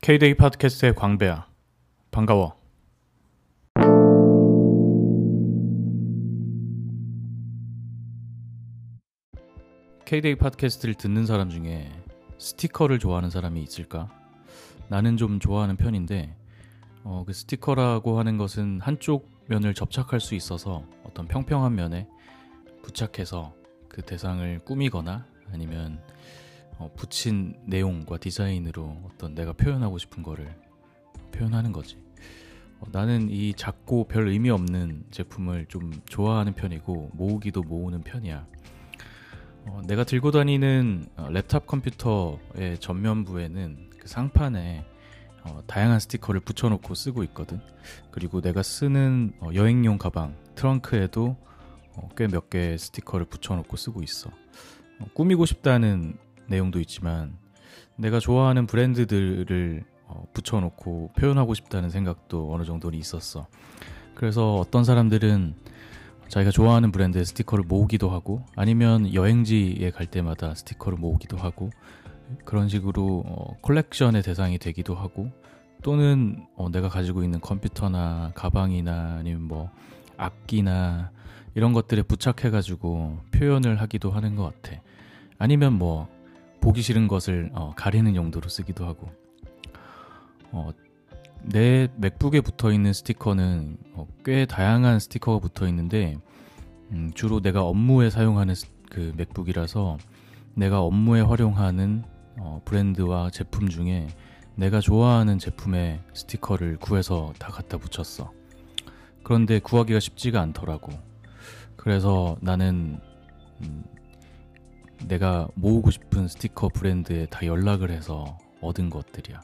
K-데이 팟캐스트의 광배야. 반가워. K-데이 팟캐스트를 듣는 사람 중에 스티커를 좋아하는 사람이 있을까? 나는 좀 좋아하는 편인데 어, 그 스티커라고 하는 것은 한쪽 면을 접착할 수 있어서 어떤 평평한 면에 부착해서 그 대상을 꾸미거나 아니면 어, 붙인 내용과 디자인으로 어떤 내가 표현하고 싶은 거를 표현하는 거지. 어, 나는 이 작고 별 의미 없는 제품을 좀 좋아하는 편이고 모으기도 모으는 편이야. 어, 내가 들고 다니는 어, 랩탑 컴퓨터의 전면부에는 그 상판에 어, 다양한 스티커를 붙여놓고 쓰고 있거든. 그리고 내가 쓰는 어, 여행용 가방 트렁크에도 어, 꽤몇 개의 스티커를 붙여놓고 쓰고 있어. 어, 꾸미고 싶다는 내용도 있지만 내가 좋아하는 브랜드들을 어, 붙여놓고 표현하고 싶다는 생각도 어느 정도는 있었어. 그래서 어떤 사람들은 자기가 좋아하는 브랜드의 스티커를 모으기도 하고 아니면 여행지에 갈 때마다 스티커를 모으기도 하고 그런 식으로 어, 콜렉션의 대상이 되기도 하고 또는 어, 내가 가지고 있는 컴퓨터나 가방이나 아니면 뭐 악기나 이런 것들에 부착해가지고 표현을 하기도 하는 것 같아. 아니면 뭐 보기 싫은 것을 어, 가리는 용도로 쓰기도 하고. 어, 내 맥북에 붙어 있는 스티커는 어, 꽤 다양한 스티커가 붙어 있는데 음, 주로 내가 업무에 사용하는 스, 그 맥북이라서 내가 업무에 활용하는 어, 브랜드와 제품 중에 내가 좋아하는 제품의 스티커를 구해서 다 갖다 붙였어. 그런데 구하기가 쉽지가 않더라고. 그래서 나는 음, 내가 모으고 싶은 스티커 브랜드에 다 연락을 해서 얻은 것들이야.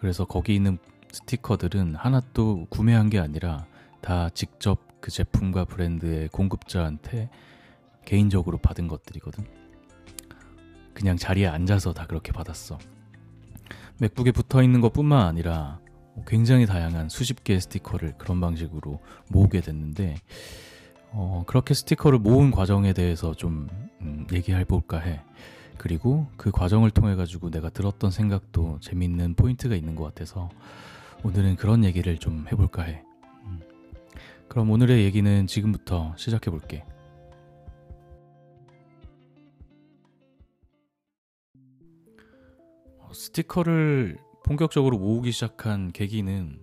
그래서 거기 있는 스티커들은 하나도 구매한 게 아니라 다 직접 그 제품과 브랜드의 공급자한테 개인적으로 받은 것들이거든. 그냥 자리에 앉아서 다 그렇게 받았어. 맥북에 붙어 있는 것 뿐만 아니라 굉장히 다양한 수십 개의 스티커를 그런 방식으로 모으게 됐는데, 어, 그렇게 스티커를 모은 과정에 대해서 좀 음, 얘기해 볼까 해. 그리고 그 과정을 통해 가지고 내가 들었던 생각도 재밌는 포인트가 있는 것 같아서 오늘은 그런 얘기를 좀 해볼까 해. 음. 그럼 오늘의 얘기는 지금부터 시작해 볼게. 어, 스티커를 본격적으로 모으기 시작한 계기는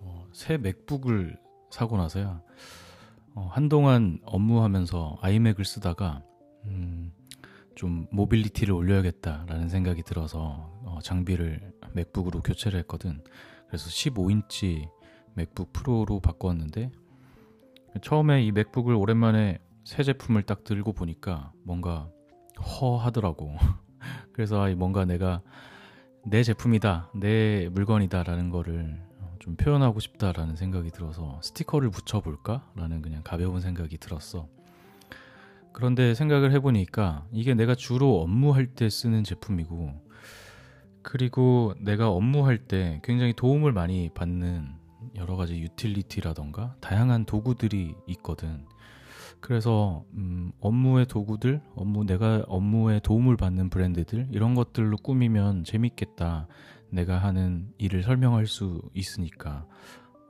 어, 새 맥북을 사고 나서야. 어, 한동안 업무하면서 아이맥을 쓰다가 음, 좀 mobility를 올려야겠다라는 생각이 들어서 어, 장비를 맥북으로 교체를 했거든. 그래서 15인치 맥북 프로로 바꿨는데 처음에 이 맥북을 오랜만에 새 제품을 딱 들고 보니까 뭔가 허하더라고. 그래서 뭔가 내가 내 제품이다, 내 물건이다라는 거를 좀 표현하고 싶다라는 생각이 들어서 스티커를 붙여볼까라는 그냥 가벼운 생각이 들었어. 그런데 생각을 해보니까 이게 내가 주로 업무할 때 쓰는 제품이고 그리고 내가 업무할 때 굉장히 도움을 많이 받는 여러 가지 유틸리티라던가 다양한 도구들이 있거든. 그래서 음, 업무의 도구들, 업무 내가 업무에 도움을 받는 브랜드들 이런 것들로 꾸미면 재밌겠다. 내가 하는 일을 설명할 수 있으니까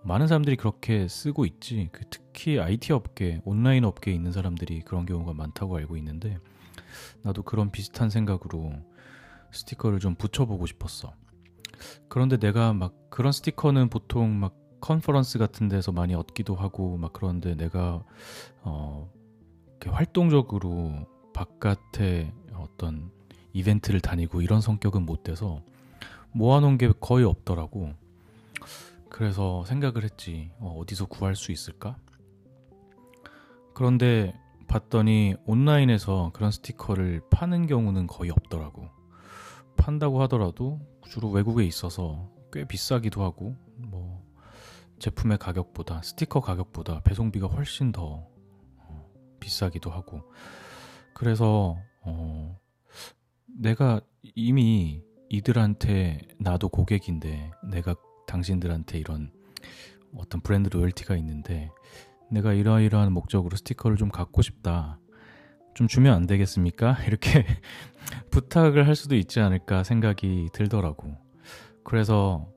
많은 사람들이 그렇게 쓰고 있지. 그 특히 IT 업계, 온라인 업계에 있는 사람들이 그런 경우가 많다고 알고 있는데 나도 그런 비슷한 생각으로 스티커를 좀 붙여보고 싶었어. 그런데 내가 막 그런 스티커는 보통 막 컨퍼런스 같은 데서 많이 얻기도 하고 막 그런데 내가 어 활동적으로 바깥에 어떤 이벤트를 다니고 이런 성격은 못 돼서 모아놓은 게 거의 없더라고. 그래서 생각을 했지. 어, 어디서 구할 수 있을까? 그런데 봤더니 온라인에서 그런 스티커를 파는 경우는 거의 없더라고. 판다고 하더라도 주로 외국에 있어서 꽤 비싸기도 하고, 뭐, 제품의 가격보다, 스티커 가격보다 배송비가 훨씬 더 어, 비싸기도 하고. 그래서, 어, 내가 이미 이들한테 나도 고객인데 내가 당신들한테 이런 어떤 브랜드 로열티가 있는데 내가 이러이러한 목적으로 스티커를 좀 갖고 싶다. 좀 주면 안 되겠습니까? 이렇게 부탁을 할 수도 있지 않을까 생각이 들더라고. 그래서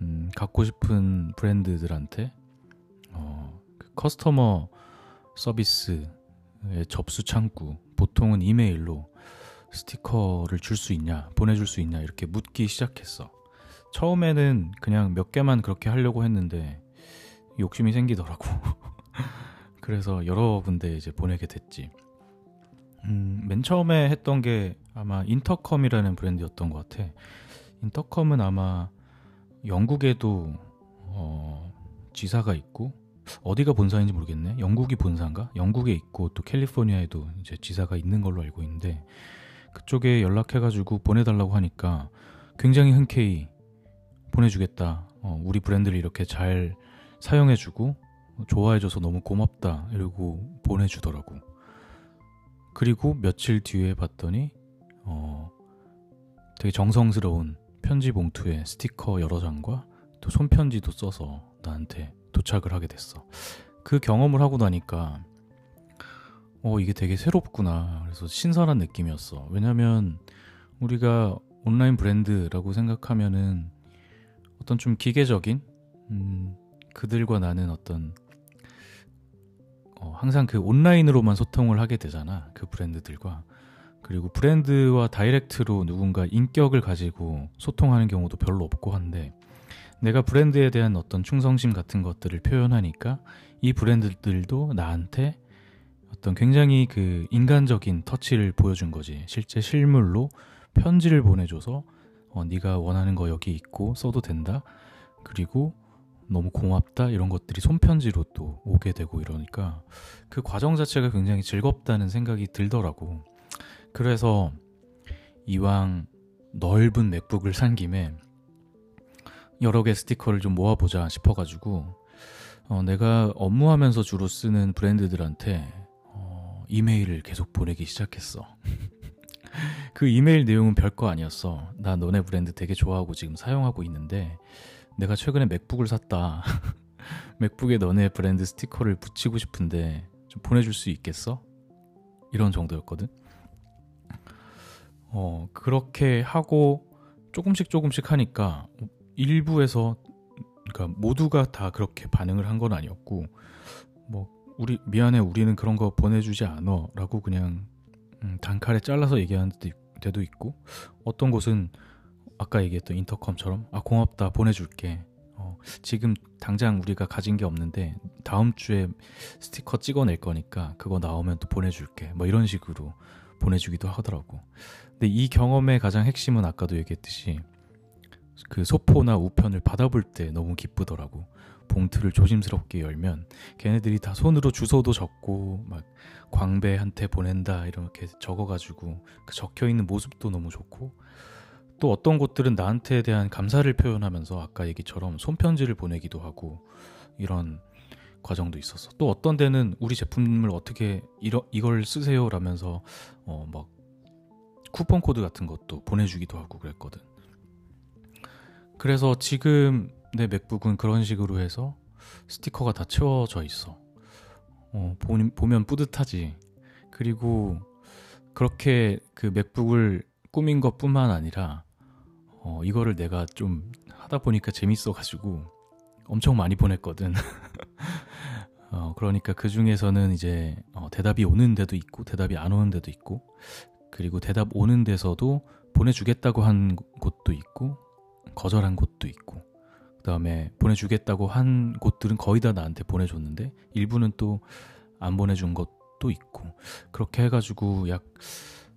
음, 갖고 싶은 브랜드들한테 어, 그 커스터머 서비스의 접수 창구 보통은 이메일로 스티커를 줄 수 있냐 보내줄 수 있냐 이렇게 묻기 시작했어. 처음에는 그냥 몇 개만 그렇게 하려고 했는데 욕심이 생기더라고. 그래서 여러 군데 이제 보내게 됐지. 음, 맨 처음에 했던 게 아마 인터컴이라는 브랜드였던 것 같아. 인터컴은 아마 영국에도 어, 지사가 있고 어디가 본사인지 모르겠네. 영국이 본사인가? 영국에 있고 또 캘리포니아에도 이제 지사가 있는 걸로 알고 있는데 그쪽에 연락해가지고 보내달라고 하니까 굉장히 흔쾌히 보내주겠다. 어, 우리 브랜드를 이렇게 잘 사용해주고 좋아해줘서 너무 고맙다. 이러고 보내주더라고. 그리고 며칠 뒤에 봤더니 어, 되게 정성스러운 편지 봉투에 스티커 여러 장과 또 손편지도 써서 나한테 도착을 하게 됐어. 그 경험을 하고 나니까 어 이게 되게 새롭구나. 그래서 신선한 느낌이었어. 왜냐면 우리가 온라인 브랜드라고 생각하면은 어떤 좀 기계적인 음, 그들과 나는 어떤 어, 항상 그 온라인으로만 소통을 하게 되잖아. 그 브랜드들과. 그리고 브랜드와 다이렉트로 누군가 인격을 가지고 소통하는 경우도 별로 없고 한데 내가 브랜드에 대한 어떤 충성심 같은 것들을 표현하니까 이 브랜드들도 나한테 어떤 굉장히 그 인간적인 터치를 보여준 거지. 실제 실물로 편지를 보내줘서 어, 네가 원하는 거 여기 있고 써도 된다. 그리고 너무 고맙다 이런 것들이 손편지로 또 오게 되고 이러니까 그 과정 자체가 굉장히 즐겁다는 생각이 들더라고. 그래서 이왕 넓은 맥북을 산 김에 여러 개 스티커를 좀 모아보자 싶어가지고 어, 내가 업무하면서 주로 쓰는 브랜드들한테 어, 이메일을 계속 보내기 시작했어. 그 이메일 내용은 별거 아니었어. 나 너네 브랜드 되게 좋아하고 지금 사용하고 있는데 내가 최근에 맥북을 샀다. 맥북에 너네 브랜드 스티커를 붙이고 싶은데 좀 보내줄 수 있겠어? 이런 정도였거든. 어, 그렇게 하고 조금씩 조금씩 하니까 일부에서 그러니까 모두가 다 그렇게 반응을 한 건 아니었고 뭐 우리 미안해 우리는 그런 거 보내주지 않어라고 그냥 음, 단칼에 잘라서 얘기하는 데도 있고 어떤 곳은 아까 얘기했던 인터컴처럼 아 고맙다 보내줄게. 어, 지금 당장 우리가 가진 게 없는데 다음 주에 스티커 찍어낼 거니까 그거 나오면 또 보내줄게. 뭐 이런 식으로 보내주기도 하더라고. 근데 이 경험의 가장 핵심은 아까도 얘기했듯이 그 소포나 우편을 받아볼 때 너무 기쁘더라고. 봉투를 조심스럽게 열면 걔네들이 다 손으로 주소도 적고 막 광배한테 보낸다 이렇게 적어가지고 그 적혀 있는 모습도 너무 좋고 또 어떤 곳들은 나한테 대한 감사를 표현하면서 아까 얘기처럼 손편지를 보내기도 하고 이런 과정도 있었어. 또 어떤 데는 우리 제품을 어떻게 이러, 이걸 쓰세요 라면서 어 막 쿠폰 코드 같은 것도 보내주기도 하고 그랬거든. 그래서 지금 내 맥북은 그런 식으로 해서 스티커가 다 채워져 있어. 어, 보, 보면 뿌듯하지. 그리고 그렇게 그 맥북을 꾸민 것 뿐만 아니라, 어, 이거를 내가 좀 하다 보니까 재밌어가지고 엄청 많이 보냈거든. 어, 그러니까 그 중에서는 이제 어, 대답이 오는 데도 있고, 대답이 안 오는 데도 있고, 그리고 대답 오는 데서도 보내주겠다고 한 곳도 있고, 거절한 곳도 있고 그다음에 보내주겠다고 한 곳들은 거의 다 나한테 보내줬는데 일부는 또 안 보내준 것도 있고 그렇게 해가지고 약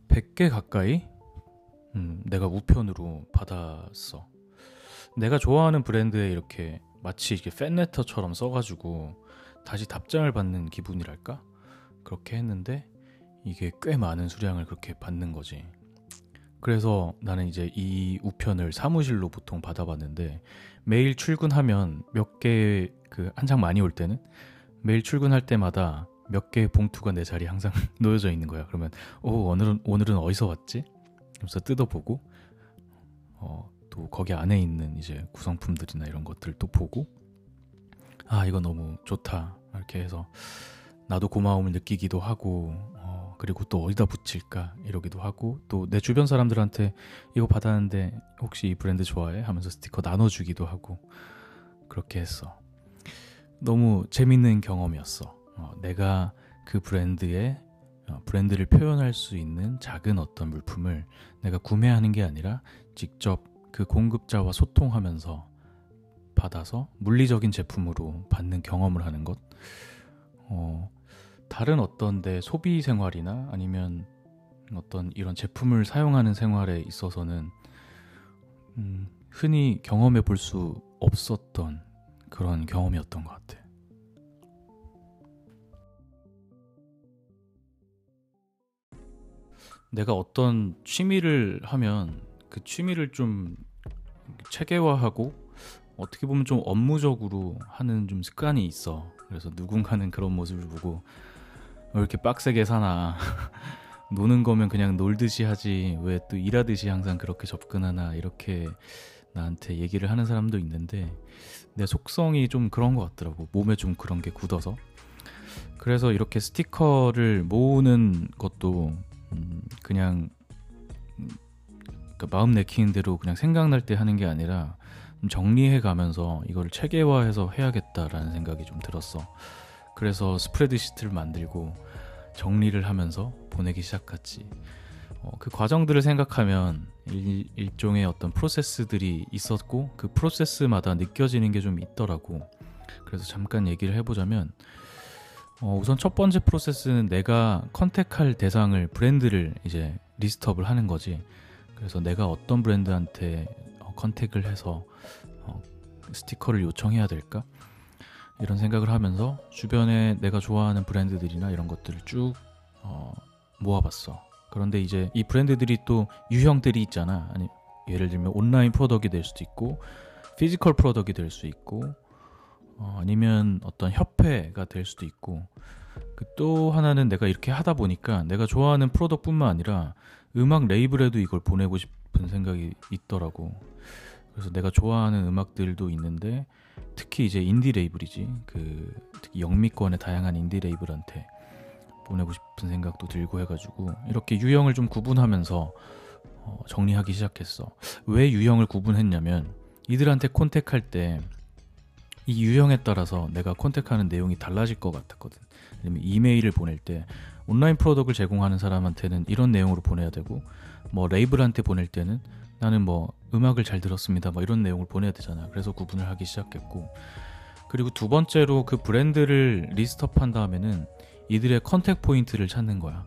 100개 가까이 음, 내가 우편으로 받았어. 내가 좋아하는 브랜드에 이렇게 마치 이렇게 팬레터처럼 써가지고 다시 답장을 받는 기분이랄까? 그렇게 했는데 이게 꽤 많은 수량을 그렇게 받는 거지. 그래서 나는 이제 이 우편을 사무실로 보통 받아봤는데 매일 출근하면 몇개그한장 많이 올 때는 매일 출근할 때마다 몇 개의 봉투가 내 자리에 항상 놓여져 있는 거야. 그러면 오 오늘은 오늘은 어디서 왔지? 그래서 뜯어보고 어, 또 거기 안에 있는 이제 구성품들이나 이런 것들 또 보고 아 이거 너무 좋다 이렇게 해서 나도 고마움을 느끼기도 하고 어, 그리고 또 어디다 붙일까 이러기도 하고 또 내 주변 사람들한테 이거 받았는데 혹시 이 브랜드 좋아해 하면서 스티커 나눠주기도 하고 그렇게 했어. 너무 재밌는 경험이었어. 어, 내가 그 브랜드의 어, 브랜드를 표현할 수 있는 작은 어떤 물품을 내가 구매하는 게 아니라 직접 그 공급자와 소통하면서 받아서 물리적인 제품으로 받는 경험을 하는 것. 어, 다른 어떤 데 소비 생활이나 아니면 어떤 이런 제품을 사용하는 생활에 있어서는 음, 흔히 경험해 볼 수 없었던 그런 경험이었던 것 같아. 내가 어떤 취미를 하면 그 취미를 좀 체계화하고 어떻게 보면 좀 업무적으로 하는 좀 습관이 있어. 그래서 누군가는 그런 모습을 보고 왜 이렇게 빡세게 사나. 노는 거면 그냥 놀듯이 하지. 왜 또 일하듯이 항상 그렇게 접근하나. 이렇게 나한테 얘기를 하는 사람도 있는데 내 속성이 좀 그런 것 같더라고. 몸에 좀 그런 게 굳어서. 그래서 이렇게 스티커를 모으는 것도 음 그냥 음 그러니까 마음 내키는 대로 그냥 생각날 때 하는 게 아니라 정리해 가면서 이걸 체계화해서 해야겠다라는 생각이 좀 들었어. 그래서 스프레드시트를 만들고 정리를 하면서 보내기 시작했지. 어, 그 과정들을 생각하면 일, 일종의 어떤 프로세스들이 있었고 그 프로세스마다 느껴지는 게 좀 있더라고. 그래서 잠깐 얘기를 해보자면 어, 우선 첫 번째 프로세스는 내가 컨택할 대상을 브랜드를 이제 리스트업을 하는 거지. 그래서 내가 어떤 브랜드한테 어, 컨택을 해서 어, 스티커를 요청해야 될까? 이런 생각을 하면서 주변에 내가 좋아하는 브랜드들이나 이런 것들을 쭉 어, 모아봤어. 그런데 이제 이 브랜드들이 또 유형들이 있잖아. 아니 예를 들면 online product이 될 수도 있고 physical product이 될 수 있고 어, 아니면 어떤 협회가 될 수도 있고 그 또 하나는 내가 이렇게 하다 보니까 내가 좋아하는 product뿐만 아니라 음악 레이블에도 이걸 보내고 싶은 생각이 있더라고. 그래서 내가 좋아하는 음악들도 있는데 특히 이제 인디 레이블이지 그 특히 영미권의 다양한 인디 레이블한테 보내고 싶은 생각도 들고 해가지고 이렇게 유형을 좀 구분하면서 어, 정리하기 시작했어. 왜 유형을 구분했냐면 이들한테 콘택할 때 이 유형에 따라서 내가 콘택하는 내용이 달라질 것 같았거든. 아니면 이메일을 보낼 때 온라인 프로덕을 제공하는 사람한테는 이런 내용으로 보내야 되고 뭐 레이블한테 보낼 때는 나는 뭐 음악을 잘 들었습니다. 뭐 이런 내용을 보내야 되잖아. 그래서 구분을 하기 시작했고 그리고 두 번째로 그 브랜드를 list up 한 다음에는 이들의 contact point를 찾는 거야.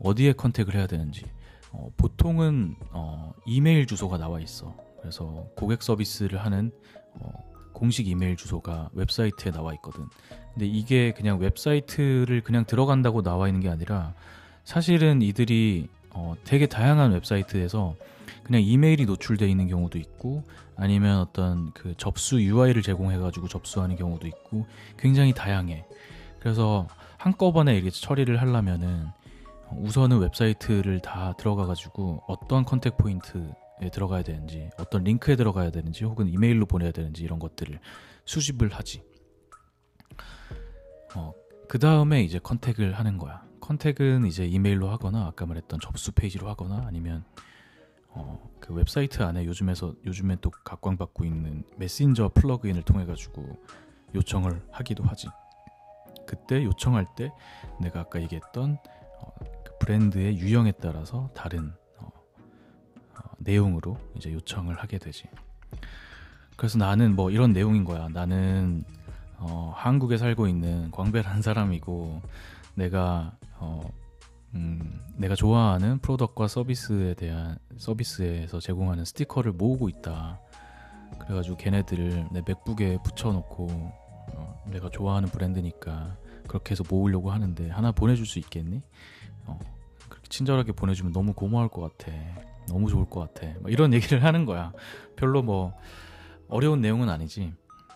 어디에 contact를 해야 되는지. 어, 보통은 어, 이메일 주소가 나와 있어. 그래서 고객 서비스를 하는 어, 공식 이메일 주소가 웹사이트에 나와 있거든. 근데 이게 그냥 웹사이트를 그냥 들어간다고 나와 있는 게 아니라 사실은 이들이 어, 되게 다양한 웹사이트에서 그냥 이메일이 노출되어 있는 경우도 있고 아니면 어떤 그 접수 UI를 제공해가지고 접수하는 경우도 있고 굉장히 다양해. 그래서 한꺼번에 이렇게 처리를 하려면은 우선은 웹사이트를 다 들어가가지고 어떤 contact point에 들어가야 되는지 어떤 링크에 들어가야 되는지 혹은 이메일로 보내야 되는지 이런 것들을 수집을 하지. 어, 그 다음에 이제 contact을 하는 거야. contact은 이제 이메일로 하거나 아까 말했던 접수 페이지로 하거나 아니면 어, 그 웹사이트 안에 요즘에서 요즘에 또 각광받고 있는 메신저 플러그인을 통해 가지고 요청을 하기도 하지. 그때 요청할 때 내가 아까 얘기했던 어, 그 브랜드의 유형에 따라서 다른 어, 어, 내용으로 이제 요청을 하게 되지. 그래서 나는 뭐 이런 내용인 거야. 나는 어, 한국에 살고 있는 광배라는 사람이고 내가 어, 음, 내가 좋아하는 프로덕트와 서비스에 대한 서비스에서 제공하는 스티커를 모으고 있다. 그래가지고 걔네들을 내 맥북에 붙여놓고 어, 내가 좋아하는 브랜드니까 그렇게 해서 모으려고 하는데 하나 보내줄 수 있겠니? 어, 그렇게 친절하게 보내주면 너무 고마울 것 같아. 너무 좋을 것 같아. 이런 얘기를 하는 거야. 별로 뭐 어려운 내용은 아니지.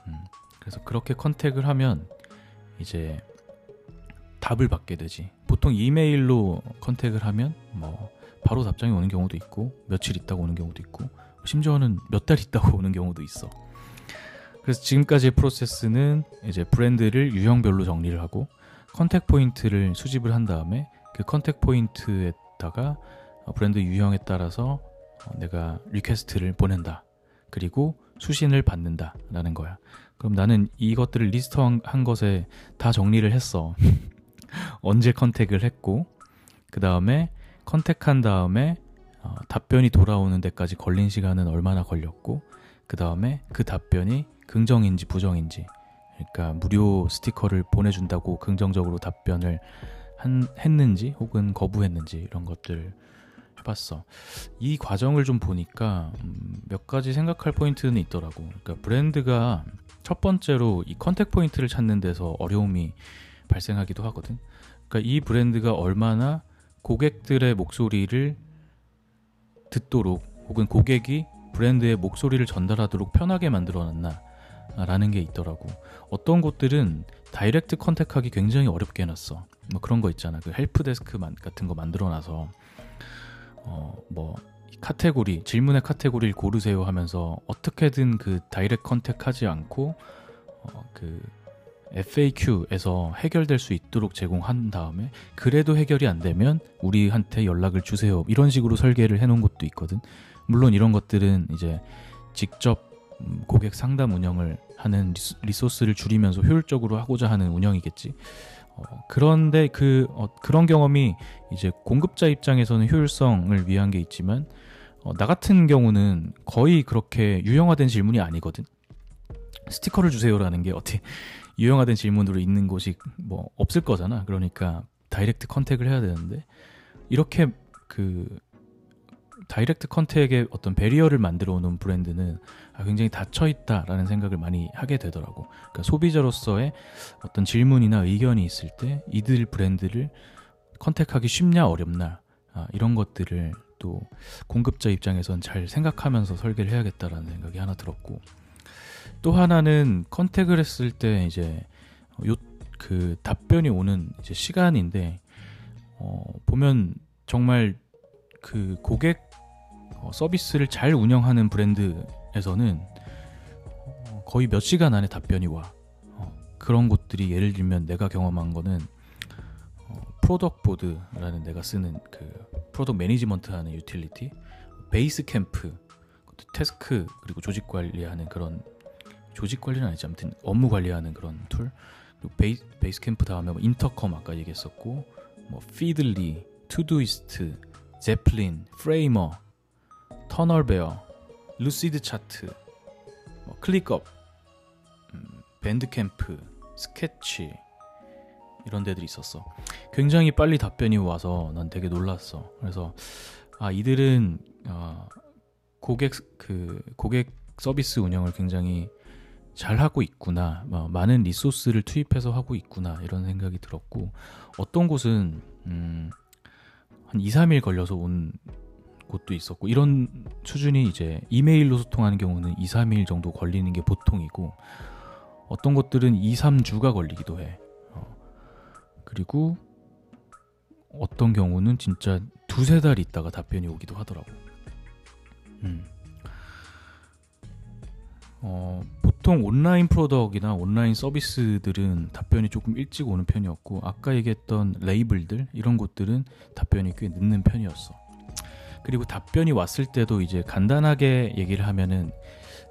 음, 그래서 그렇게 컨택을 하면 이제 답을 받게 되지. 보통 이메일로 contact을 하면 뭐 바로 답장이 오는 경우도 있고 며칠 있다가 오는 경우도 있고 심지어는 몇 달 있다가 오는 경우도 있어. 그래서 지금까지의 프로세스는 이제 브랜드를 유형별로 정리를 하고 contact point를 수집을 한 다음에 그 contact point에다가 어, 브랜드 유형에 따라서 어, 내가 request를 보낸다. 그리고 수신을 받는다라는 거야. 그럼 나는 이것들을 리스트한 것에 다 정리를 했어. 언제 contact을 했고, 그 다음에 contact한 다음에 어, 답변이 돌아오는 데까지 걸린 시간은 얼마나 걸렸고, 그 다음에 그 답변이 긍정인지 부정인지, 그러니까 무료 스티커를 보내준다고 긍정적으로 답변을 한, 했는지 혹은 거부했는지 이런 것들 해봤어. 이 과정을 좀 보니까 음, 몇 가지 생각할 포인트는 있더라고. 그러니까 브랜드가 첫 번째로 이 contact point를 찾는 데서 어려움이 발생하기도 하거든. 그러니까 이 브랜드가 얼마나 고객들의 목소리를 듣도록 혹은 고객이 브랜드의 목소리를 전달하도록 편하게 만들어놨나 라는 게 있더라고. 어떤 곳들은 direct contact하기 굉장히 어렵게 해놨어. 뭐 그런 거 있잖아. 그 help desk 같은 거 만들어놔서 어뭐 카테고리 질문의 카테고리를 고르세요 하면서 어떻게든 그 direct contact하지 않고 어, 그 FAQ에서 해결될 수 있도록 제공한 다음에 그래도 해결이 안 되면 우리한테 연락을 주세요 이런 식으로 설계를 해놓은 것도 있거든 물론 이런 것들은 이제 직접 음, 고객 상담 운영을 하는 리소스를 줄이면서 효율적으로 하고자 하는 운영이겠지. 어, 그런데 그 어, 그런 경험이 이제 공급자 입장에서는 효율성을 위한 게 있지만 어, 나 같은 경우는 거의 그렇게 유형화된 질문이 아니거든. 스티커를 주세요라는 게 어떻게 유형화된 질문으로 있는 곳이 뭐 없을 거잖아. 그러니까 direct contact을 해야 되는데 이렇게 그 direct contact의 어떤 barrier를 만들어 놓은 브랜드는 아, 굉장히 닫혀 있다라는 생각을 많이 하게 되더라고. 그러니까 소비자로서의 어떤 질문이나 의견이 있을 때 이들 브랜드를 contact하기 쉽냐 어렵나 아, 이런 것들을 또 공급자 입장에선 잘 생각하면서 설계를 해야겠다라는 생각이 하나 들었고 또 하나는 contact을 했을 때 이제 요 그 답변이 오는 이제 시간인데 어, 보면 정말 그 고객 어, 서비스를 잘 운영하는 브랜드에서는 어, 거의 몇 시간 안에 답변이 와. 어, 그런 곳들이 예를 들면 내가 경험한 거는 Productboard라는 내가 쓰는 그 product management 하는 유틸리티, Basecamp, task 그리고 조직 관리하는 그런 조직 관리는 아니지 아무튼 업무 관리하는 그런 툴. 그리고 베이, Basecamp 다음에 뭐 Intercom 아까 얘기했었고, 뭐 Feedly, Todoist, Zeplin, Framer, TunnelBear, Lucidchart, 뭐 ClickUp, 음, Bandcamp, Sketch 이런 데들이 있었어. 굉장히 빨리 답변이 와서 난 되게 놀랐어. 그래서 아 이들은 어, 고객 그 고객 서비스 운영을 굉장히 잘 하고 있구나. 뭐, 많은 리소스를 투입해서 하고 있구나. 이런 생각이 들었고 어떤 곳은 음, 한 2, 3일 걸려서 온 곳도 있었고 이런 수준이 이제 이메일로 소통하는 경우는 2, 3일 정도 걸리는 게 보통이고 어떤 것들은 2, 3주가 걸리기도 해. 어. 그리고 어떤 경우는 진짜 두세 달 있다가 답변이 오기도 하더라고. 음. 어, 보통 온라인 프로덕이나 온라인 서비스들은 답변이 조금 일찍 오는 편이었고 아까 얘기했던 레이블들 이런 곳들은 답변이 꽤 늦는 편이었어. 그리고 답변이 왔을 때도 이제 간단하게 얘기를 하면은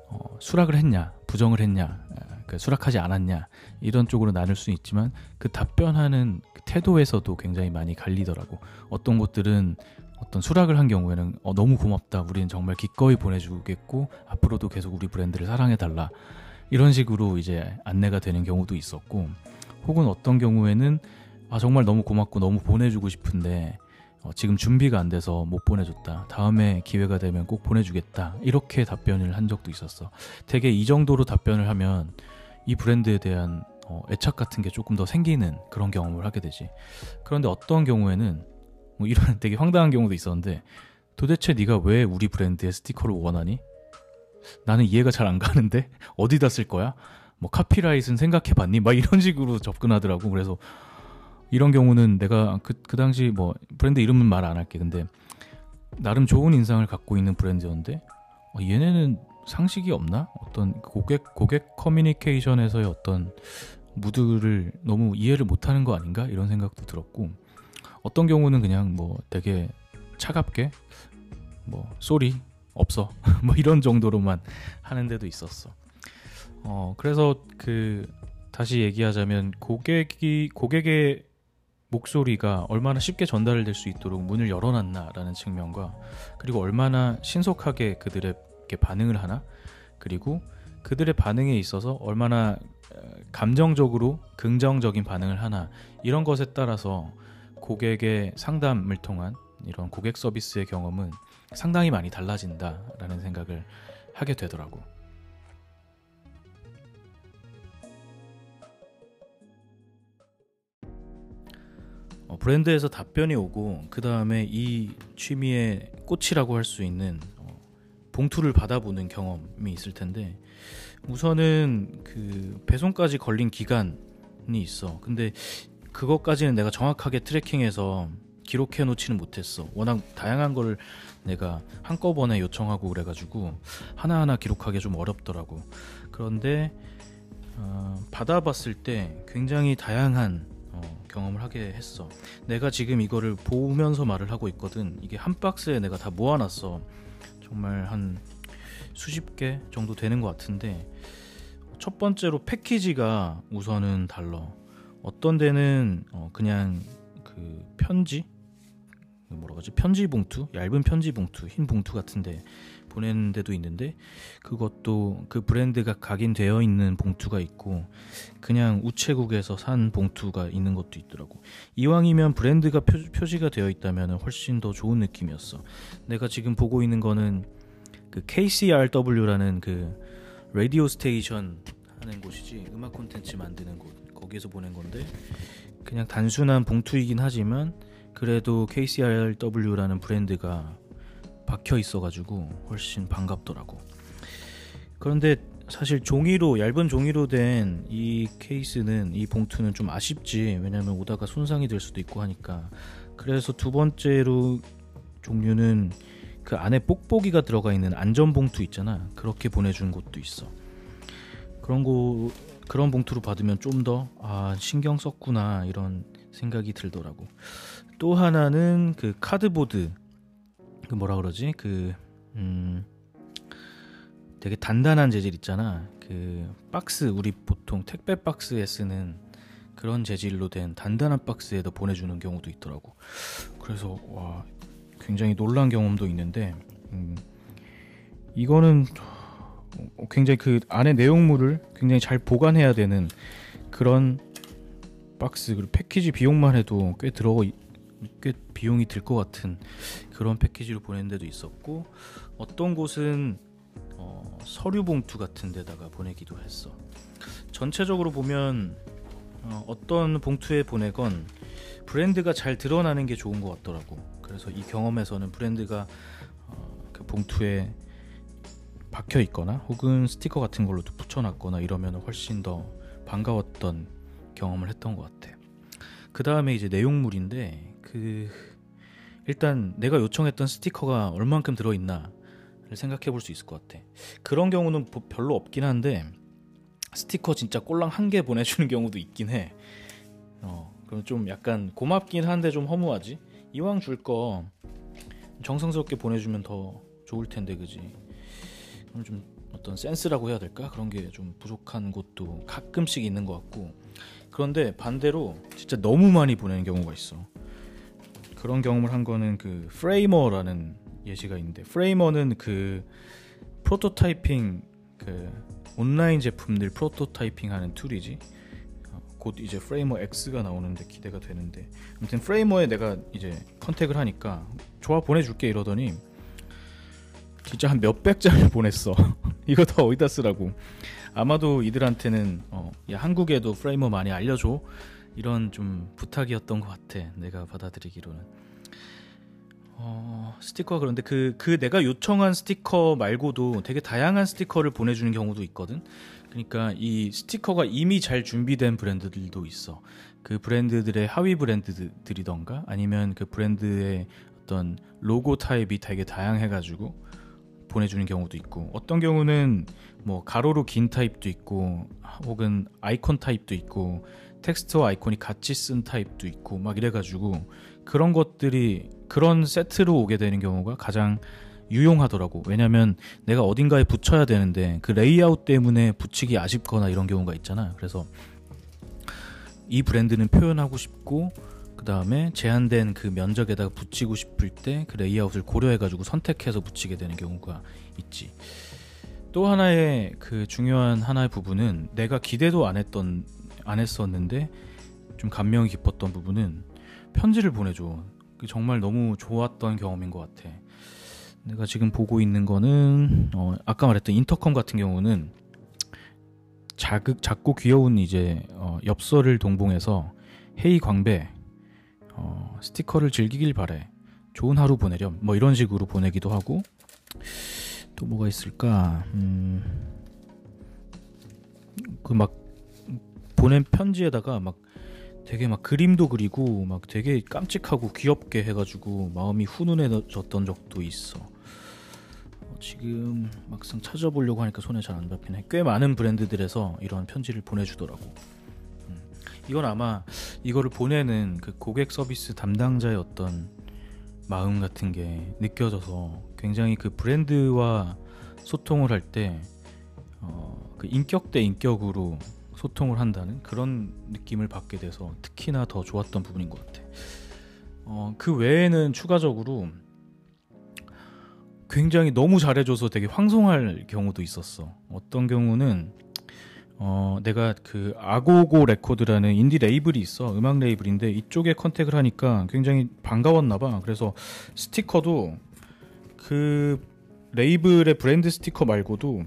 어, 수락을 했냐, 부정을 했냐, 그 수락하지 않았냐 이런 쪽으로 나눌 수 있지만 그 답변하는 그 태도에서도 굉장히 많이 갈리더라고. 어떤 곳들은 어떤 수락을 한 경우에는 어, 너무 고맙다. 우리는 정말 기꺼이 보내주겠고 앞으로도 계속 우리 브랜드를 사랑해 달라. 이런 식으로 이제 안내가 되는 경우도 있었고, 혹은 어떤 경우에는 아 정말 너무 고맙고 너무 보내주고 싶은데 어, 지금 준비가 안 돼서 못 보내줬다. 다음에 기회가 되면 꼭 보내주겠다. 이렇게 답변을 한 적도 있었어. 되게 이 정도로 답변을 하면 이 브랜드에 대한 어, 애착 같은 게 조금 더 생기는 그런 경험을 하게 되지. 그런데 어떤 경우에는 뭐 이런 되게 황당한 경우도 있었는데 도대체 네가 왜 우리 브랜드의 스티커를 원하니? 나는 이해가 잘 안 가는데 어디다 쓸 거야? 뭐 카피라이트는 생각해 봤니? 막 이런 식으로 접근하더라고. 그래서 이런 경우는 내가 그, 그 당시 뭐 브랜드 이름은 말 안 할게. 근데 나름 좋은 인상을 갖고 있는 브랜드였는데 어, 얘네는 상식이 없나? 어떤 고객 고객 커뮤니케이션에서의 어떤 무드를 너무 이해를 못하는 거 아닌가 이런 생각도 들었고 어떤 경우는 그냥 뭐 되게 차갑게 뭐 sorry 없어. 뭐 이런 정도로만 하는 데도 있었어. 어 그래서 그 다시 얘기하자면 고객이 고객의 목소리가 얼마나 쉽게 전달될 수 있도록 문을 열어놨나라는 측면과 그리고 얼마나 신속하게 그들에게 반응을 하나? 그리고 그들의 반응에 있어서 얼마나 감정적으로 긍정적인 반응을 하나? 이런 것에 따라서 고객의 상담을 통한 이런 고객 서비스의 경험은 상당히 많이 달라진다라는 생각을 하게 되더라고. 어, 브랜드에서 답변이 오고 그 다음에 이 취미의 꽃이라고 할 수 있는 어, 봉투를 받아보는 경험이 있을 텐데 우선은 그 배송까지 걸린 기간이 있어. 근데 그것까지는 내가 정확하게 트래킹해서 기록해 놓지는 못했어. 워낙 다양한 걸 내가 한꺼번에 요청하고 그래가지고 하나하나 기록하기 좀 어렵더라고. 그런데 어, 받아봤을 때 굉장히 다양한 어, 경험을 하게 했어. 내가 지금 이거를 보면서 말을 하고 있거든. 이게 한 박스에 내가 다 모아놨어. 정말 한 수십 개 정도 되는 것 같은데 첫 번째로 패키지가 우선은 달러. 어떤 데는 어 그냥 그 편지? 뭐라 그러지? 편지 봉투? 얇은 편지 봉투 흰 봉투 같은데 보내는 데도 있는데 그것도 그 브랜드가 각인되어 있는 봉투가 있고 그냥 우체국에서 산 봉투가 있는 것도 있더라고. 이왕이면 브랜드가 표, 시가 되어 있다면 훨씬 더 좋은 느낌이었어. 내가 지금 보고 있는 거는 그 KCRW라는 그 radio station 하는 곳이지 음악 콘텐츠 만드는 곳 거기에서 보낸 건데 그냥 단순한 봉투이긴 하지만 그래도 KCRW라는 브랜드가 박혀 있어가지고 훨씬 반갑더라고. 그런데 사실 종이로 얇은 종이로 된 이 케이스는 이 봉투는 좀 아쉽지 왜냐면 오다가 손상이 될 수도 있고 하니까 그래서 두 번째로 종류는 그 안에 뽁뽁이가 들어가 있는 안전 봉투 있잖아. 그렇게 보내준 곳도 있어. 그런 거 그런 봉투로 받으면 좀 더 아, 신경 썼구나 이런 생각이 들더라고. 또 하나는 그 카드보드 그 뭐라 그러지? 그 음, 되게 단단한 재질 있잖아. 그 박스 우리 보통 택배 박스에 쓰는 그런 재질로 된 단단한 박스에도 보내주는 경우도 있더라고. 그래서 와 굉장히 놀란 경험도 있는데 음, 이거는 굉장히 그 안에 내용물을 굉장히 잘 보관해야 되는 그런 박스 그리고 패키지 비용만 해도 꽤 들어 꽤 비용이 들 것 같은 그런 패키지로 보낸 데도 있었고 어떤 곳은 어, 서류 봉투 같은 데다가 보내기도 했어. 전체적으로 보면 어, 어떤 봉투에 보내건 브랜드가 잘 드러나는 게 좋은 것 같더라고. 그래서 이 경험에서는 브랜드가 어, 그 봉투에 박혀 있거나 혹은 스티커 같은 걸로도 붙여놨거나 이러면 훨씬 더 반가웠던 경험을 했던 것 같아. 그 다음에 이제 내용물인데 그 일단 내가 요청했던 스티커가 얼만큼 들어있나를 생각해 볼 수 있을 것 같아. 그런 경우는 별로 없긴 한데 스티커 진짜 꼴랑 한 개 보내주는 경우도 있긴 해. 어, 그럼 좀 약간 고맙긴 한데 좀 허무하지. 이왕 줄 거 정성스럽게 보내주면 더 좋을 텐데 그지 좀 어떤 센스라고 해야 될까? 그런 게 좀 부족한 곳도 가끔씩 있는 것 같고. 그런데 반대로 진짜 너무 많이 보내는 경우가 있어. 그런 경험을 한 거는 그 Framer라는 예시가 있는데 Framer는 그 prototyping 그 온라인 제품들 prototyping하는 tool이지. 곧 이제 Framer X가 나오는데 기대가 되는데. 아무튼 Framer에 내가 이제 contact을 하니까 좋아 보내줄게 이러더니 진짜 한 몇백 장을 보냈어. 이거 다 어디다 쓰라고. 아마도 이들한테는 어, 야 한국에도 Framer 많이 알려줘. 이런 좀 부탁이었던 것 같아 내가 받아들이기로는. 어, 스티커 그런데 그, 그 내가 요청한 스티커 말고도 되게 다양한 스티커를 보내주는 경우도 있거든. 그러니까 이 스티커가 이미 잘 준비된 브랜드들도 있어. 그 브랜드들의 하위 브랜드들이던가 아니면 그 브랜드의 어떤 로고 타입이 되게 다양해가지고 보내주는 경우도 있고 어떤 경우는 뭐 가로로 긴 타입도 있고 혹은 아이콘 타입도 있고 텍스트와 아이콘이 같이 쓴 타입도 있고 막 이래가지고 그런 것들이 그런 세트로 오게 되는 경우가 가장 유용하더라고. 왜냐면 내가 어딘가에 붙여야 되는데 그 레이아웃 때문에 붙이기 아쉽거나 이런 경우가 있잖아. 그래서 이 브랜드는 표현하고 싶고 그 다음에 제한된 그 면적에다가 붙이고 싶을 때 그 레이아웃을 고려해가지고 선택해서 붙이게 되는 경우가 있지. 또 하나의 그 중요한 하나의 부분은 내가 기대도 안 했던 안 했었는데 좀 감명이 깊었던 부분은 편지를 보내줘. 정말 너무 좋았던 경험인 것 같아. 내가 지금 보고 있는 거는 어, 아까 말했던 인터컴 같은 경우는 자극 작고 귀여운 이제 어, 엽서를 동봉해서 헤이 광배 어, 스티커를 즐기길 바래 좋은 하루 보내렴 뭐 이런 식으로 보내기도 하고 또 뭐가 있을까 음, 그 막 보낸 편지에다가 막 되게 막 그림도 그리고 막 되게 깜찍하고 귀엽게 해가지고 마음이 훈훈해졌던 적도 있어. 어, 지금 막상 찾아보려고 하니까 손에 잘 안 잡히네. 꽤 많은 브랜드들에서 이런 편지를 보내주더라고. 음. 이건 아마 이거를 보내는 그 고객 서비스 담당자의 어떤 마음 같은 게 느껴져서 굉장히 그 브랜드와 소통을 할때 어, 그 인격 대 인격으로 소통을 한다는 그런 느낌을 받게 돼서 특히나 더 좋았던 부분인 것 같아. 어, 그 외에는 추가적으로 굉장히 너무 잘해줘서 되게 황송할 경우도 있었어. 어떤 경우는 어, 내가 그 Agogo Records라는 인디 레이블이 있어. 음악 레이블인데 이쪽에 contact을 하니까 굉장히 반가웠나 봐. 그래서 스티커도 그 레이블의 브랜드 스티커 말고도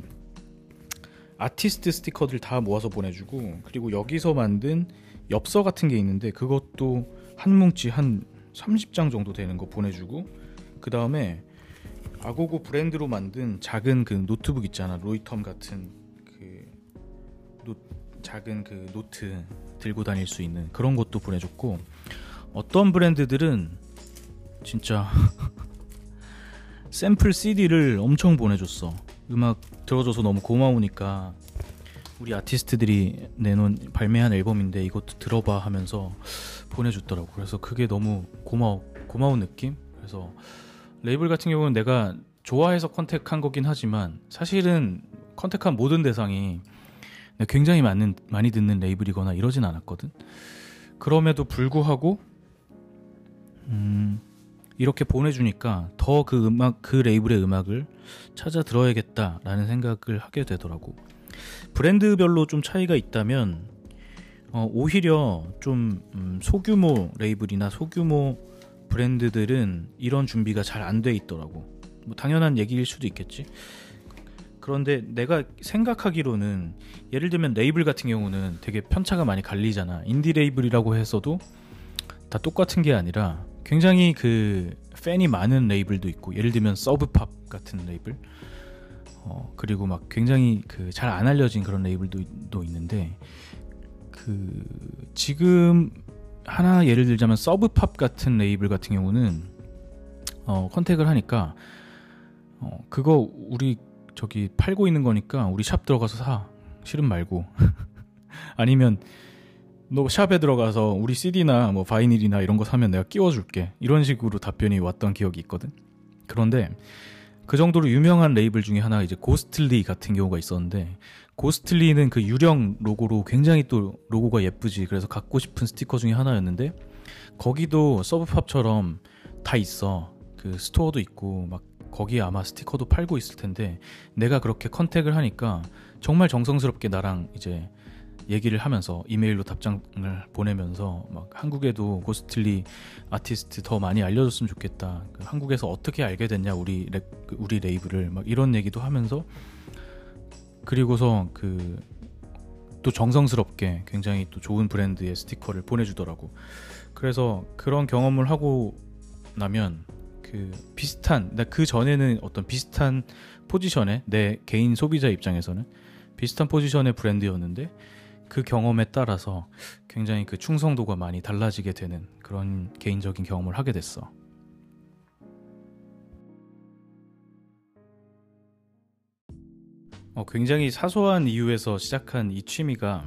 아티스트 스티커들 다 모아서 보내주고 그리고 여기서 만든 엽서 같은 게 있는데 그것도 한 뭉치 한 30장 정도 되는 거 보내주고 그 다음에 Agogo 브랜드로 만든 작은 그 노트북 있잖아 Leuchtturm 같은 작은 그 노트 들고 다닐 수 있는 그런 것도 보내줬고 어떤 브랜드들은 진짜 샘플 CD를 엄청 보내줬어 음악 들어줘서 너무 고마우니까 우리 아티스트들이 내놓은 발매한 앨범인데 이것도 들어봐 하면서 보내줬더라고. 그래서 그게 너무 고마워 고마운 느낌. 그래서 레이블 같은 경우는 내가 좋아해서 contact한 거긴 하지만 사실은 컨택한 모든 대상이 굉장히 많은 많이 듣는 레이블이거나 이러진 않았거든. 그럼에도 불구하고 음, 이렇게 보내주니까 더 그 음악 그 레이블의 음악을 찾아 들어야겠다라는 생각을 하게 되더라고. 브랜드별로 좀 차이가 있다면 어, 오히려 좀 음, 소규모 레이블이나 소규모 브랜드들은 이런 준비가 잘 안 돼 있더라고. 뭐 당연한 얘기일 수도 있겠지. 그런데 내가 생각하기로는 예를 들면 레이블 같은 경우는 되게 편차가 많이 갈리잖아. 인디 레이블이라고 해서도 다 똑같은 게 아니라 굉장히 그 팬이 많은 레이블도 있고 예를 들면 Sub Pop 같은 레이블 어, 그리고 막 굉장히 그 잘 안 알려진 그런 레이블도 도 있는데 그 지금 하나 예를 들자면 Sub Pop 같은 레이블 같은 경우는 어, contact을 하니까 어, 그거 우리 저기 팔고 있는 거니까 우리 샵 들어가서 사 싫음 말고 아니면 너 샵에 들어가서 우리 CD나 뭐 vinyl이나 이런 거 사면 내가 끼워줄게. 이런 식으로 답변이 왔던 기억이 있거든. 그런데 그 정도로 유명한 레이블 중에 하나 이제 Ghostly 같은 경우가 있었는데 Ghostly는 그 유령 로고로 굉장히 또 로고가 예쁘지. 그래서 갖고 싶은 스티커 중에 하나였는데 거기도 Sub Pop처럼 다 있어. 그 스토어도 있고 막 거기에 아마 스티커도 팔고 있을 텐데 내가 그렇게 contact을 하니까 정말 정성스럽게 나랑 이제 얘기를 하면서 이메일로 답장을 보내면서 막 한국에도 Ghostly 아티스트 더 많이 알려줬으면 좋겠다. 그 한국에서 어떻게 알게 됐냐 우리 레, 그 우리 레이블을 막 이런 얘기도 하면서 그리고서 그 또 정성스럽게 굉장히 또 좋은 브랜드의 스티커를 보내주더라고. 그래서 그런 경험을 하고 나면 그 비슷한 나그 전에는 어떤 비슷한 포지션에 내 개인 소비자 입장에서는 비슷한 포지션의 브랜드였는데 그 경험에 따라서 굉장히 그 충성도가 많이 달라지게 되는 그런 개인적인 경험을 하게 됐어. 어, 굉장히 사소한 이유에서 시작한 이 취미가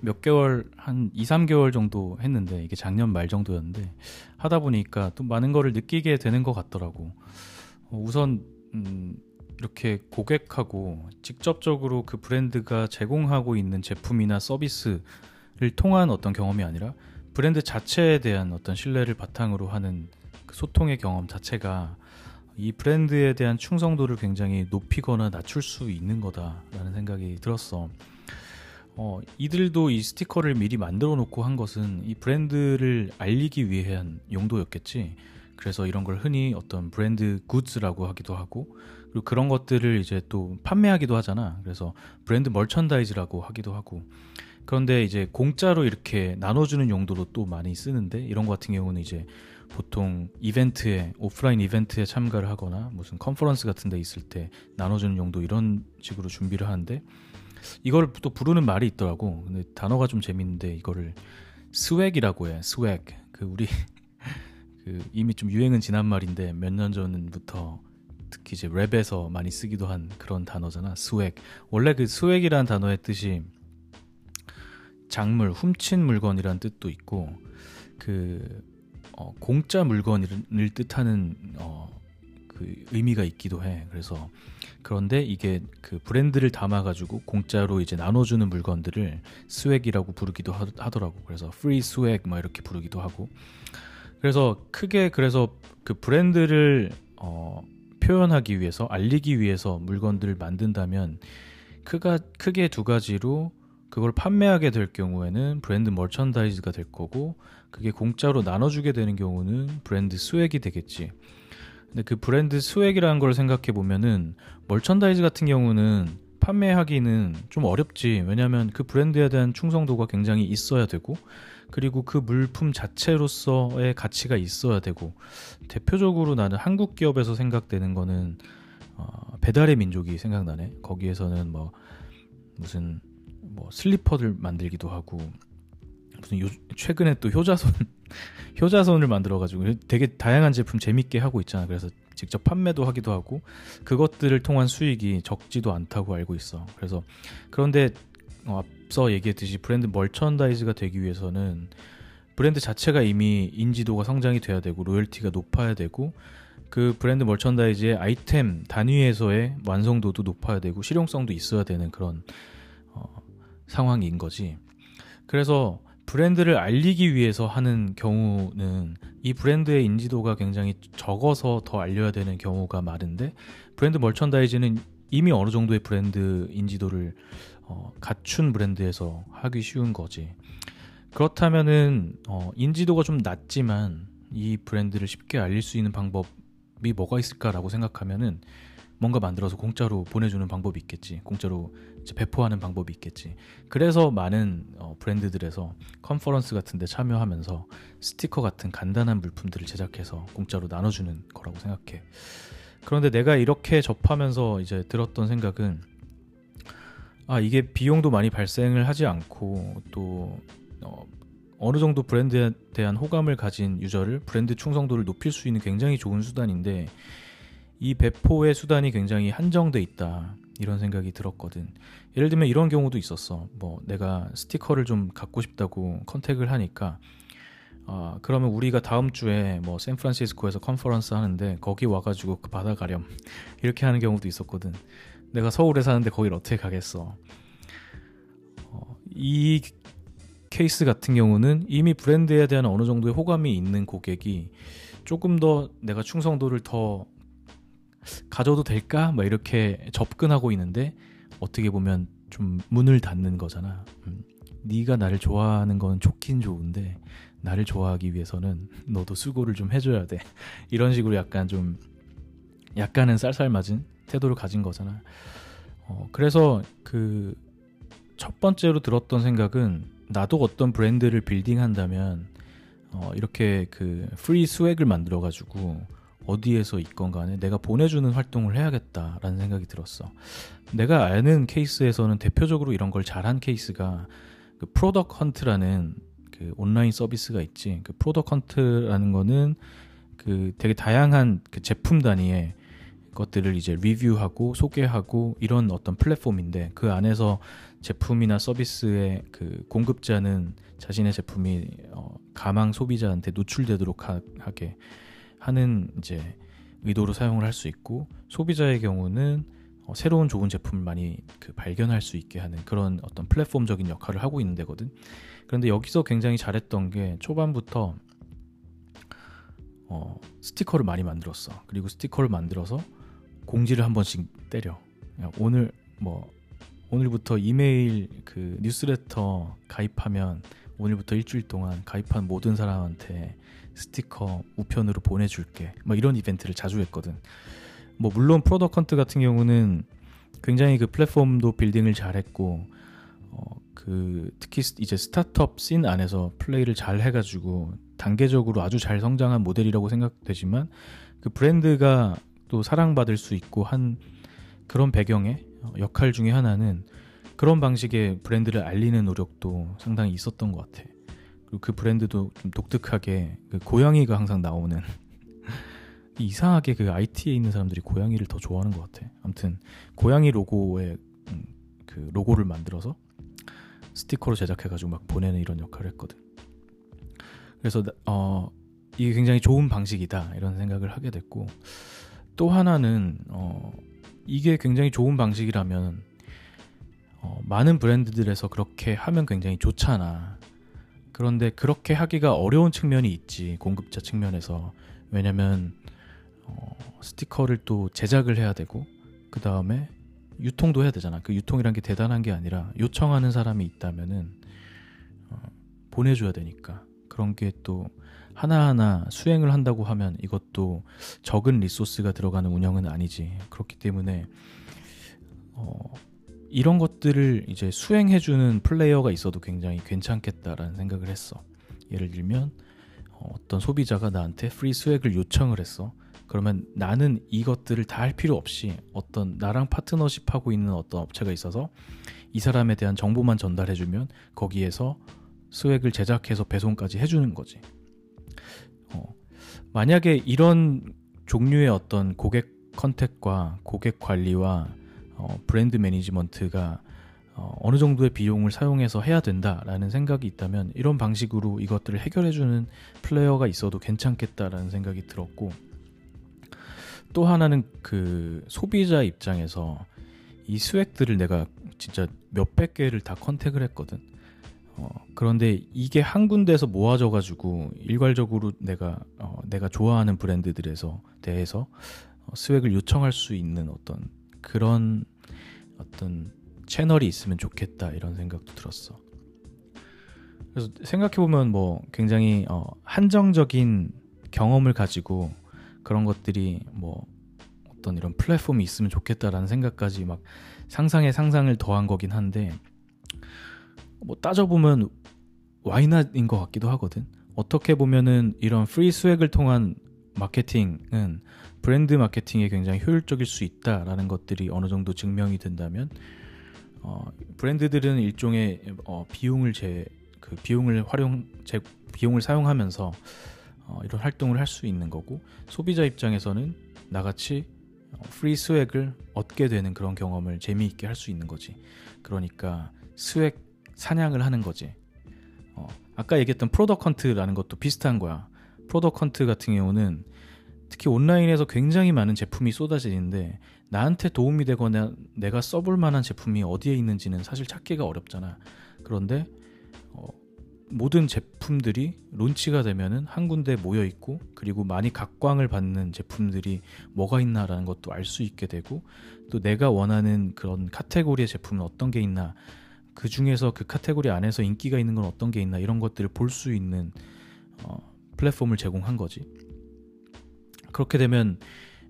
몇 개월 한 2, 3개월 정도 했는데 이게 작년 말 정도였는데 하다 보니까 또 많은 거를 느끼게 되는 것 같더라고. 어, 우선 음, 이렇게 고객하고 직접적으로 그 브랜드가 제공하고 있는 제품이나 서비스를 통한 어떤 경험이 아니라 브랜드 자체에 대한 어떤 신뢰를 바탕으로 하는 그 소통의 경험 자체가 이 브랜드에 대한 충성도를 굉장히 높이거나 낮출 수 있는 거다라는 생각이 들었어. 어, 이들도 이 스티커를 미리 만들어 놓고 한 것은 이 브랜드를 알리기 위한 용도였겠지. 그래서 이런 걸 흔히 어떤 브랜드 굿즈라고 하기도 하고, 그리고 그런 것들을 이제 또 판매하기도 하잖아. 그래서 브랜드 멀천다이즈라고 하기도 하고. 그런데 이제 공짜로 이렇게 나눠주는 용도로 또 많이 쓰는데, 이런 것 같은 경우는 이제 보통 이벤트에 오프라인 이벤트에 참가를 하거나 무슨 컨퍼런스 같은 데 있을 때 나눠주는 용도 이런 식으로 준비를 하는데 이걸 또 부르는 말이 있더라고. 근데 단어가 좀 재밌는데 이거를 swag이라고 해. swag. 그 우리 그 이미 좀 유행은 지난 말인데 몇 년 전부터 특히 이제 랩에서 많이 쓰기도 한 그런 단어잖아. swag. 원래 그 swag이라는 단어의 뜻이 장물, 훔친 물건이란 뜻도 있고 그 어, 공짜 물건을 뜻하는 어, 그 의미가 있기도 해. 그래서 그런데 이게 그 브랜드를 담아가지고 공짜로 이제 나눠주는 물건들을 swag이라고 부르기도 하, 더라고 그래서 free swag 막 이렇게 부르기도 하고. 그래서 크게 그래서 그 브랜드를 어, 표현하기 위해서 알리기 위해서 물건들을 만든다면 크가 크게 두 가지로 그걸 판매하게 될 경우에는 브랜드 merchandise가 될 거고 그게 공짜로 나눠주게 되는 경우는 브랜드 swag이 되겠지. 근데 그 브랜드 swag이라는 걸 생각해 보면은 merchandise 같은 경우는 판매하기는 좀 어렵지. 왜냐하면 그 브랜드에 대한 충성도가 굉장히 있어야 되고, 그리고 그 물품 자체로서의 가치가 있어야 되고, 대표적으로 나는 한국 기업에서 생각되는 거는 어, 배달의 민족이 생각나네. 거기에서는 뭐 무슨 뭐 슬리퍼들 만들기도 하고 무슨 요, 최근에 또 효자손 효자손을 만들어 가지고 되게 다양한 제품 재밌게 하고 있잖아. 그래서 직접 판매도 하기도 하고 그것들을 통한 수익이 적지도 않다고 알고 있어. 그래서 그런데 어, 앞서 얘기했듯이 브랜드 멀천다이즈가 되기 위해서는 브랜드 자체가 이미 인지도가 성장이 돼야 되고 로열티가 높아야 되고 그 브랜드 멀천다이즈의 아이템 단위에서의 완성도도 높아야 되고 실용성도 있어야 되는 그런 어, 상황인 거지. 그래서 브랜드를 알리기 위해서 하는 경우는 이 브랜드의 인지도가 굉장히 적어서 더 알려야 되는 경우가 많은데 브랜드 멀천다이즈는 이미 어느 정도의 브랜드 인지도를 어, 갖춘 브랜드에서 하기 쉬운 거지. 그렇다면은 어, 인지도가 좀 낮지만 이 브랜드를 쉽게 알릴 수 있는 방법이 뭐가 있을까라고 생각하면은 뭔가 만들어서 공짜로 보내주는 방법이 있겠지. 공짜로 배포하는 방법이 있겠지. 그래서 많은 어, 브랜드들에서 컨퍼런스 같은 데 참여하면서 스티커 같은 간단한 물품들을 제작해서 공짜로 나눠주는 거라고 생각해. 그런데 내가 이렇게 접하면서 이제 들었던 생각은 아 이게 비용도 많이 발생을 하지 않고 또 어, 어느 정도 브랜드에 대한 호감을 가진 유저를 브랜드 충성도를 높일 수 있는 굉장히 좋은 수단인데 이 배포의 수단이 굉장히 한정돼 있다. 이런 생각이 들었거든. 예를 들면 이런 경우도 있었어. 뭐 내가 스티커를 좀 갖고 싶다고 컨택을 하니까 아, 그러면 우리가 다음 주에 뭐 샌프란시스코에서 컨퍼런스 하는데 거기 와가지고 그 받아가렴 이렇게 하는 경우도 있었거든. 내가 서울에 사는데 거길 어떻게 가겠어? 어, 이 케이스 같은 경우는 이미 브랜드에 대한 어느 정도의 호감이 있는 고객이 조금 더 내가 충성도를 더 가져도 될까? 막 이렇게 접근하고 있는데 어떻게 보면 좀 문을 닫는 거잖아. 음, 네가 나를 좋아하는 건 좋긴 좋은데 나를 좋아하기 위해서는 너도 수고를 좀 해줘야 돼. 이런 식으로 약간 좀 약간은 쌀쌀맞은 태도를 가진 거잖아. 어, 그래서 그 첫 번째로 들었던 생각은 나도 어떤 브랜드를 building한다면 어, 이렇게 그 free swag을 만들어 가지고 어디에서 있건 간에 내가 보내주는 활동을 해야겠다라는 생각이 들었어. 내가 아는 케이스에서는 대표적으로 이런 걸 잘한 케이스가 그 Product Hunt라는 그 온라인 서비스가 있지. 그 Product Hunt라는 거는 그 되게 다양한 그 제품 단위의 것들을 이제 리뷰하고 소개하고 이런 어떤 플랫폼인데 그 안에서 제품이나 서비스의 그 공급자는 자신의 제품이 어, 가망 소비자한테 노출되도록 하, 게 하는 이제 의도로 사용을 할 수 있고 소비자의 경우는 어, 새로운 좋은 제품을 많이 그 발견할 수 있게 하는 그런 어떤 플랫폼적인 역할을 하고 있는 데거든. 그런데 여기서 굉장히 잘했던 게 초반부터 어, 스티커를 많이 만들었어. 그리고 스티커를 만들어서 공지를 한 번씩 때려. 오늘 뭐 오늘부터 이메일 그 뉴스레터 가입하면 오늘부터 일주일 동안 가입한 모든 사람한테 스티커 우편으로 보내줄게. 뭐 이런 이벤트를 자주 했거든. 뭐 물론 Product Hunt 같은 경우는 굉장히 그 플랫폼도 building을 잘했고 어, 그 특히 이제 스타트업 씬 안에서 플레이를 잘 해가지고 단계적으로 아주 잘 성장한 모델이라고 생각되지만 그 브랜드가 또 사랑받을 수 있고 한 그런 배경에 역할 중에 하나는 그런 방식의 브랜드를 알리는 노력도 상당히 있었던 것 같아. 그리고 그 브랜드도 좀 독특하게 그 고양이가 항상 나오는 이상하게 그 IT에 있는 사람들이 고양이를 더 좋아하는 것 같아. 아무튼 고양이 로고의 음, 그 로고를 만들어서 스티커로 제작해가지고 막 보내는 이런 역할을 했거든. 그래서 어 이게 굉장히 좋은 방식이다 이런 생각을 하게 됐고 또 하나는 어 이게 굉장히 좋은 방식이라면 어, 많은 브랜드들에서 그렇게 하면 굉장히 좋잖아. 그런데 그렇게 하기가 어려운 측면이 있지 공급자 측면에서 왜냐면 어, 스티커를 또 제작을 해야 되고 그 다음에 유통도 해야 되잖아. 그 유통이란 게 대단한 게 아니라 요청하는 사람이 있다면은 어, 보내줘야 되니까 그런 게 또 하나하나 수행을 한다고 하면 이것도 적은 resource가 들어가는 운영은 아니지. 그렇기 때문에 어, 이런 것들을 이제 수행해주는 플레이어가 있어도 굉장히 괜찮겠다라는 생각을 했어. 예를 들면 어, 어떤 소비자가 나한테 free swag을 요청을 했어. 그러면 나는 이것들을 다 할 필요 없이 어떤 나랑 파트너십 하고 있는 어떤 업체가 있어서 이 사람에 대한 정보만 전달해주면 거기에서 스웩을 제작해서 배송까지 해주는 거지. 어, 만약에 이런 종류의 어떤 고객 컨택과 고객 관리와 어, 브랜드 매니지먼트가 어, 어느 정도의 비용을 사용해서 해야 된다라는 생각이 있다면 이런 방식으로 이것들을 해결해주는 플레이어가 있어도 괜찮겠다라는 생각이 들었고 또 하나는 그 소비자 입장에서 이 스웩들을 내가 진짜 몇백 개를 다 컨택을 했거든. 어, 그런데 이게 한 군데에서 모아져 가지고 일괄적으로 내가 어, 내가 좋아하는 브랜드들에서 대해서 어, 스웩을 요청할 수 있는 어떤 그런 어떤 채널이 있으면 좋겠다 이런 생각도 들었어. 그래서 생각해 보면 뭐 굉장히 어, 한정적인 경험을 가지고 그런 것들이 뭐 어떤 이런 플랫폼이 있으면 좋겠다라는 생각까지 막 상상에 상상을 더한 거긴 한데 뭐 따져 보면 why not인 것 같기도 하거든. 어떻게 보면은 이런 free swag을 통한 마케팅은 브랜드 마케팅에 굉장히 효율적일 수 있다라는 것들이 어느 정도 증명이 된다면 어, 브랜드들은 일종의 어, 비용을 제 그 비용을 활용 제 비용을 사용하면서 어, 이런 활동을 할 수 있는 거고 소비자 입장에서는 나같이 어, free swag을 얻게 되는 그런 경험을 재미있게 할 수 있는 거지. 그러니까 swag 사냥을 하는 거지. 어, 아까 얘기했던 Product Hunt라는 것도 비슷한 거야. Product Hunt 같은 경우는 특히 온라인에서 굉장히 많은 제품이 쏟아지는데 나한테 도움이 되거나 내가 써볼 만한 제품이 어디에 있는지는 사실 찾기가 어렵잖아. 그런데 어, 모든 제품들이 론치가 되면은 한 군데 모여 있고 그리고 많이 각광을 받는 제품들이 뭐가 있나라는 것도 알 수 있게 되고 또 내가 원하는 그런 카테고리의 제품은 어떤 게 있나 그 중에서 그 카테고리 안에서 인기가 있는 건 어떤 게 있나 이런 것들을 볼 수 있는 어, 플랫폼을 제공한 거지. 그렇게 되면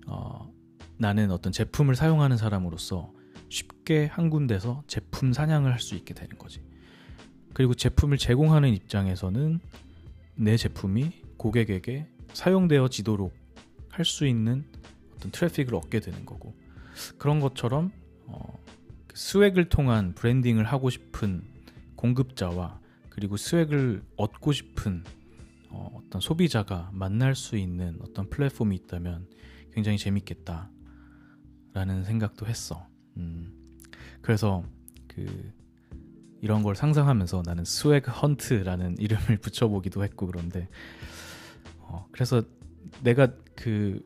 어, 나는 어떤 제품을 사용하는 사람으로서 쉽게 한 군데서 제품 사냥을 할 수 있게 되는 거지. 그리고 제품을 제공하는 입장에서는 내 제품이 고객에게 사용되어지도록 할 수 있는 어떤 트래픽을 얻게 되는 거고 그런 것처럼 어, 그 swag을 통한 branding을 하고 싶은 공급자와 그리고 swag을 얻고 싶은 어, 어떤 소비자가 만날 수 있는 어떤 플랫폼이 있다면 굉장히 재밌겠다. 라는 생각도 했어. 음, 그래서 그 이런 걸 상상하면서 나는 스웨그 헌트라는 이름을 붙여보기도 했고 그런데 어, 그래서 내가 그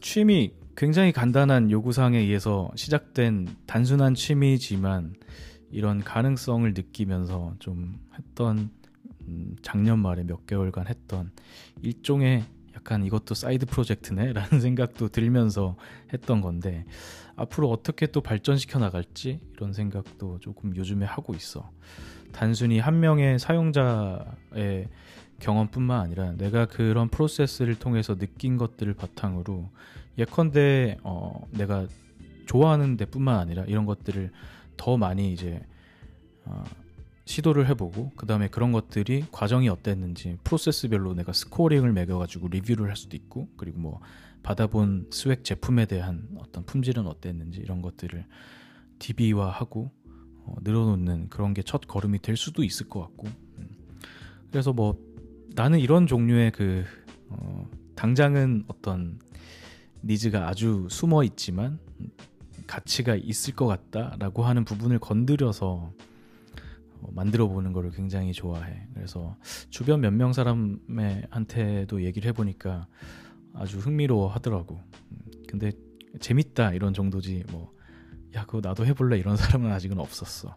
취미 굉장히 간단한 요구사항에 의해서 시작된 단순한 취미지만 이런 가능성을 느끼면서 좀 했던 음, 작년 말에 몇 개월간 했던 일종의 약간 이것도 side project네 라는 생각도 들면서 했던 건데 앞으로 어떻게 또 발전시켜 나갈지 이런 생각도 조금 요즘에 하고 있어. 단순히 한 명의 사용자의 경험뿐만 아니라 내가 그런 프로세스를 통해서 느낀 것들을 바탕으로 예컨대 어, 내가 좋아하는 데뿐만 아니라 이런 것들을 더 많이 이제 어, 시도를 해보고 그 다음에 그런 것들이 과정이 어땠는지 프로세스별로 내가 scoring을 매겨가지고 리뷰를 할 수도 있고 그리고 뭐 받아본 swag 제품에 대한 어떤 품질은 어땠는지 이런 것들을 DB화하고 어, 늘어놓는 그런 게 첫 걸음이 될 수도 있을 것 같고 음. 그래서 뭐 나는 이런 종류의 그 어, 당장은 어떤 needs가 아주 숨어 있지만 가치가 있을 것 같다라고 하는 부분을 건드려서 어, 만들어 보는 거를 굉장히 좋아해. 그래서 주변 몇 명 사람한테도 얘기를 해보니까 아주 흥미로워 하더라고. 음, 근데 재밌다 이런 정도지 뭐, 야, 그거 나도 해볼래 이런 사람은 아직은 없었어.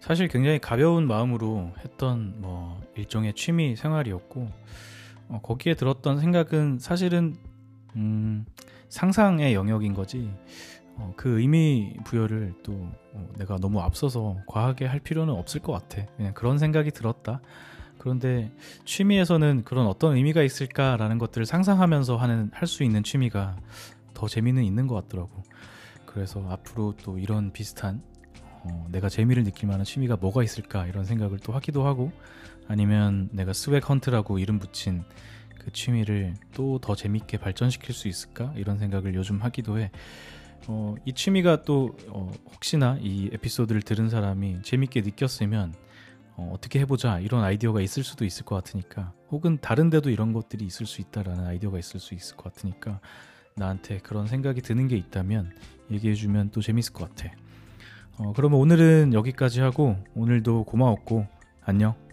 사실 굉장히 가벼운 마음으로 했던 뭐 일종의 취미 생활이었고 어, 거기에 들었던 생각은 사실은 음, 상상의 영역인 거지. 어, 그 의미 부여를 또 어, 내가 너무 앞서서 과하게 할 필요는 없을 것 같아. 그냥 그런 생각이 들었다. 그런데 취미에서는 그런 어떤 의미가 있을까라는 것들을 상상하면서 하는 할 수 있는 취미가 더 재미는 있는 것 같더라고. 그래서 앞으로 또 이런 비슷한 어, 내가 재미를 느낄 만한 취미가 뭐가 있을까 이런 생각을 또 하기도 하고 아니면 내가 swag hunt라고 이름 붙인 그 취미를 또 더 재밌게 발전시킬 수 있을까 이런 생각을 요즘 하기도 해. 어, 이 취미가 또 어, 혹시나 이 에피소드를 들은 사람이 재밌게 느꼈으면 어, 어떻게 해보자 이런 아이디어가 있을 수도 있을 것 같으니까 혹은 다른 데도 이런 것들이 있을 수 있다라는 아이디어가 있을 수 있을 것 같으니까 나한테 그런 생각이 드는 게 있다면 얘기해주면 또 재밌을 것 같아. 어, 그러면 오늘은 여기까지 하고 오늘도 고마웠고 안녕.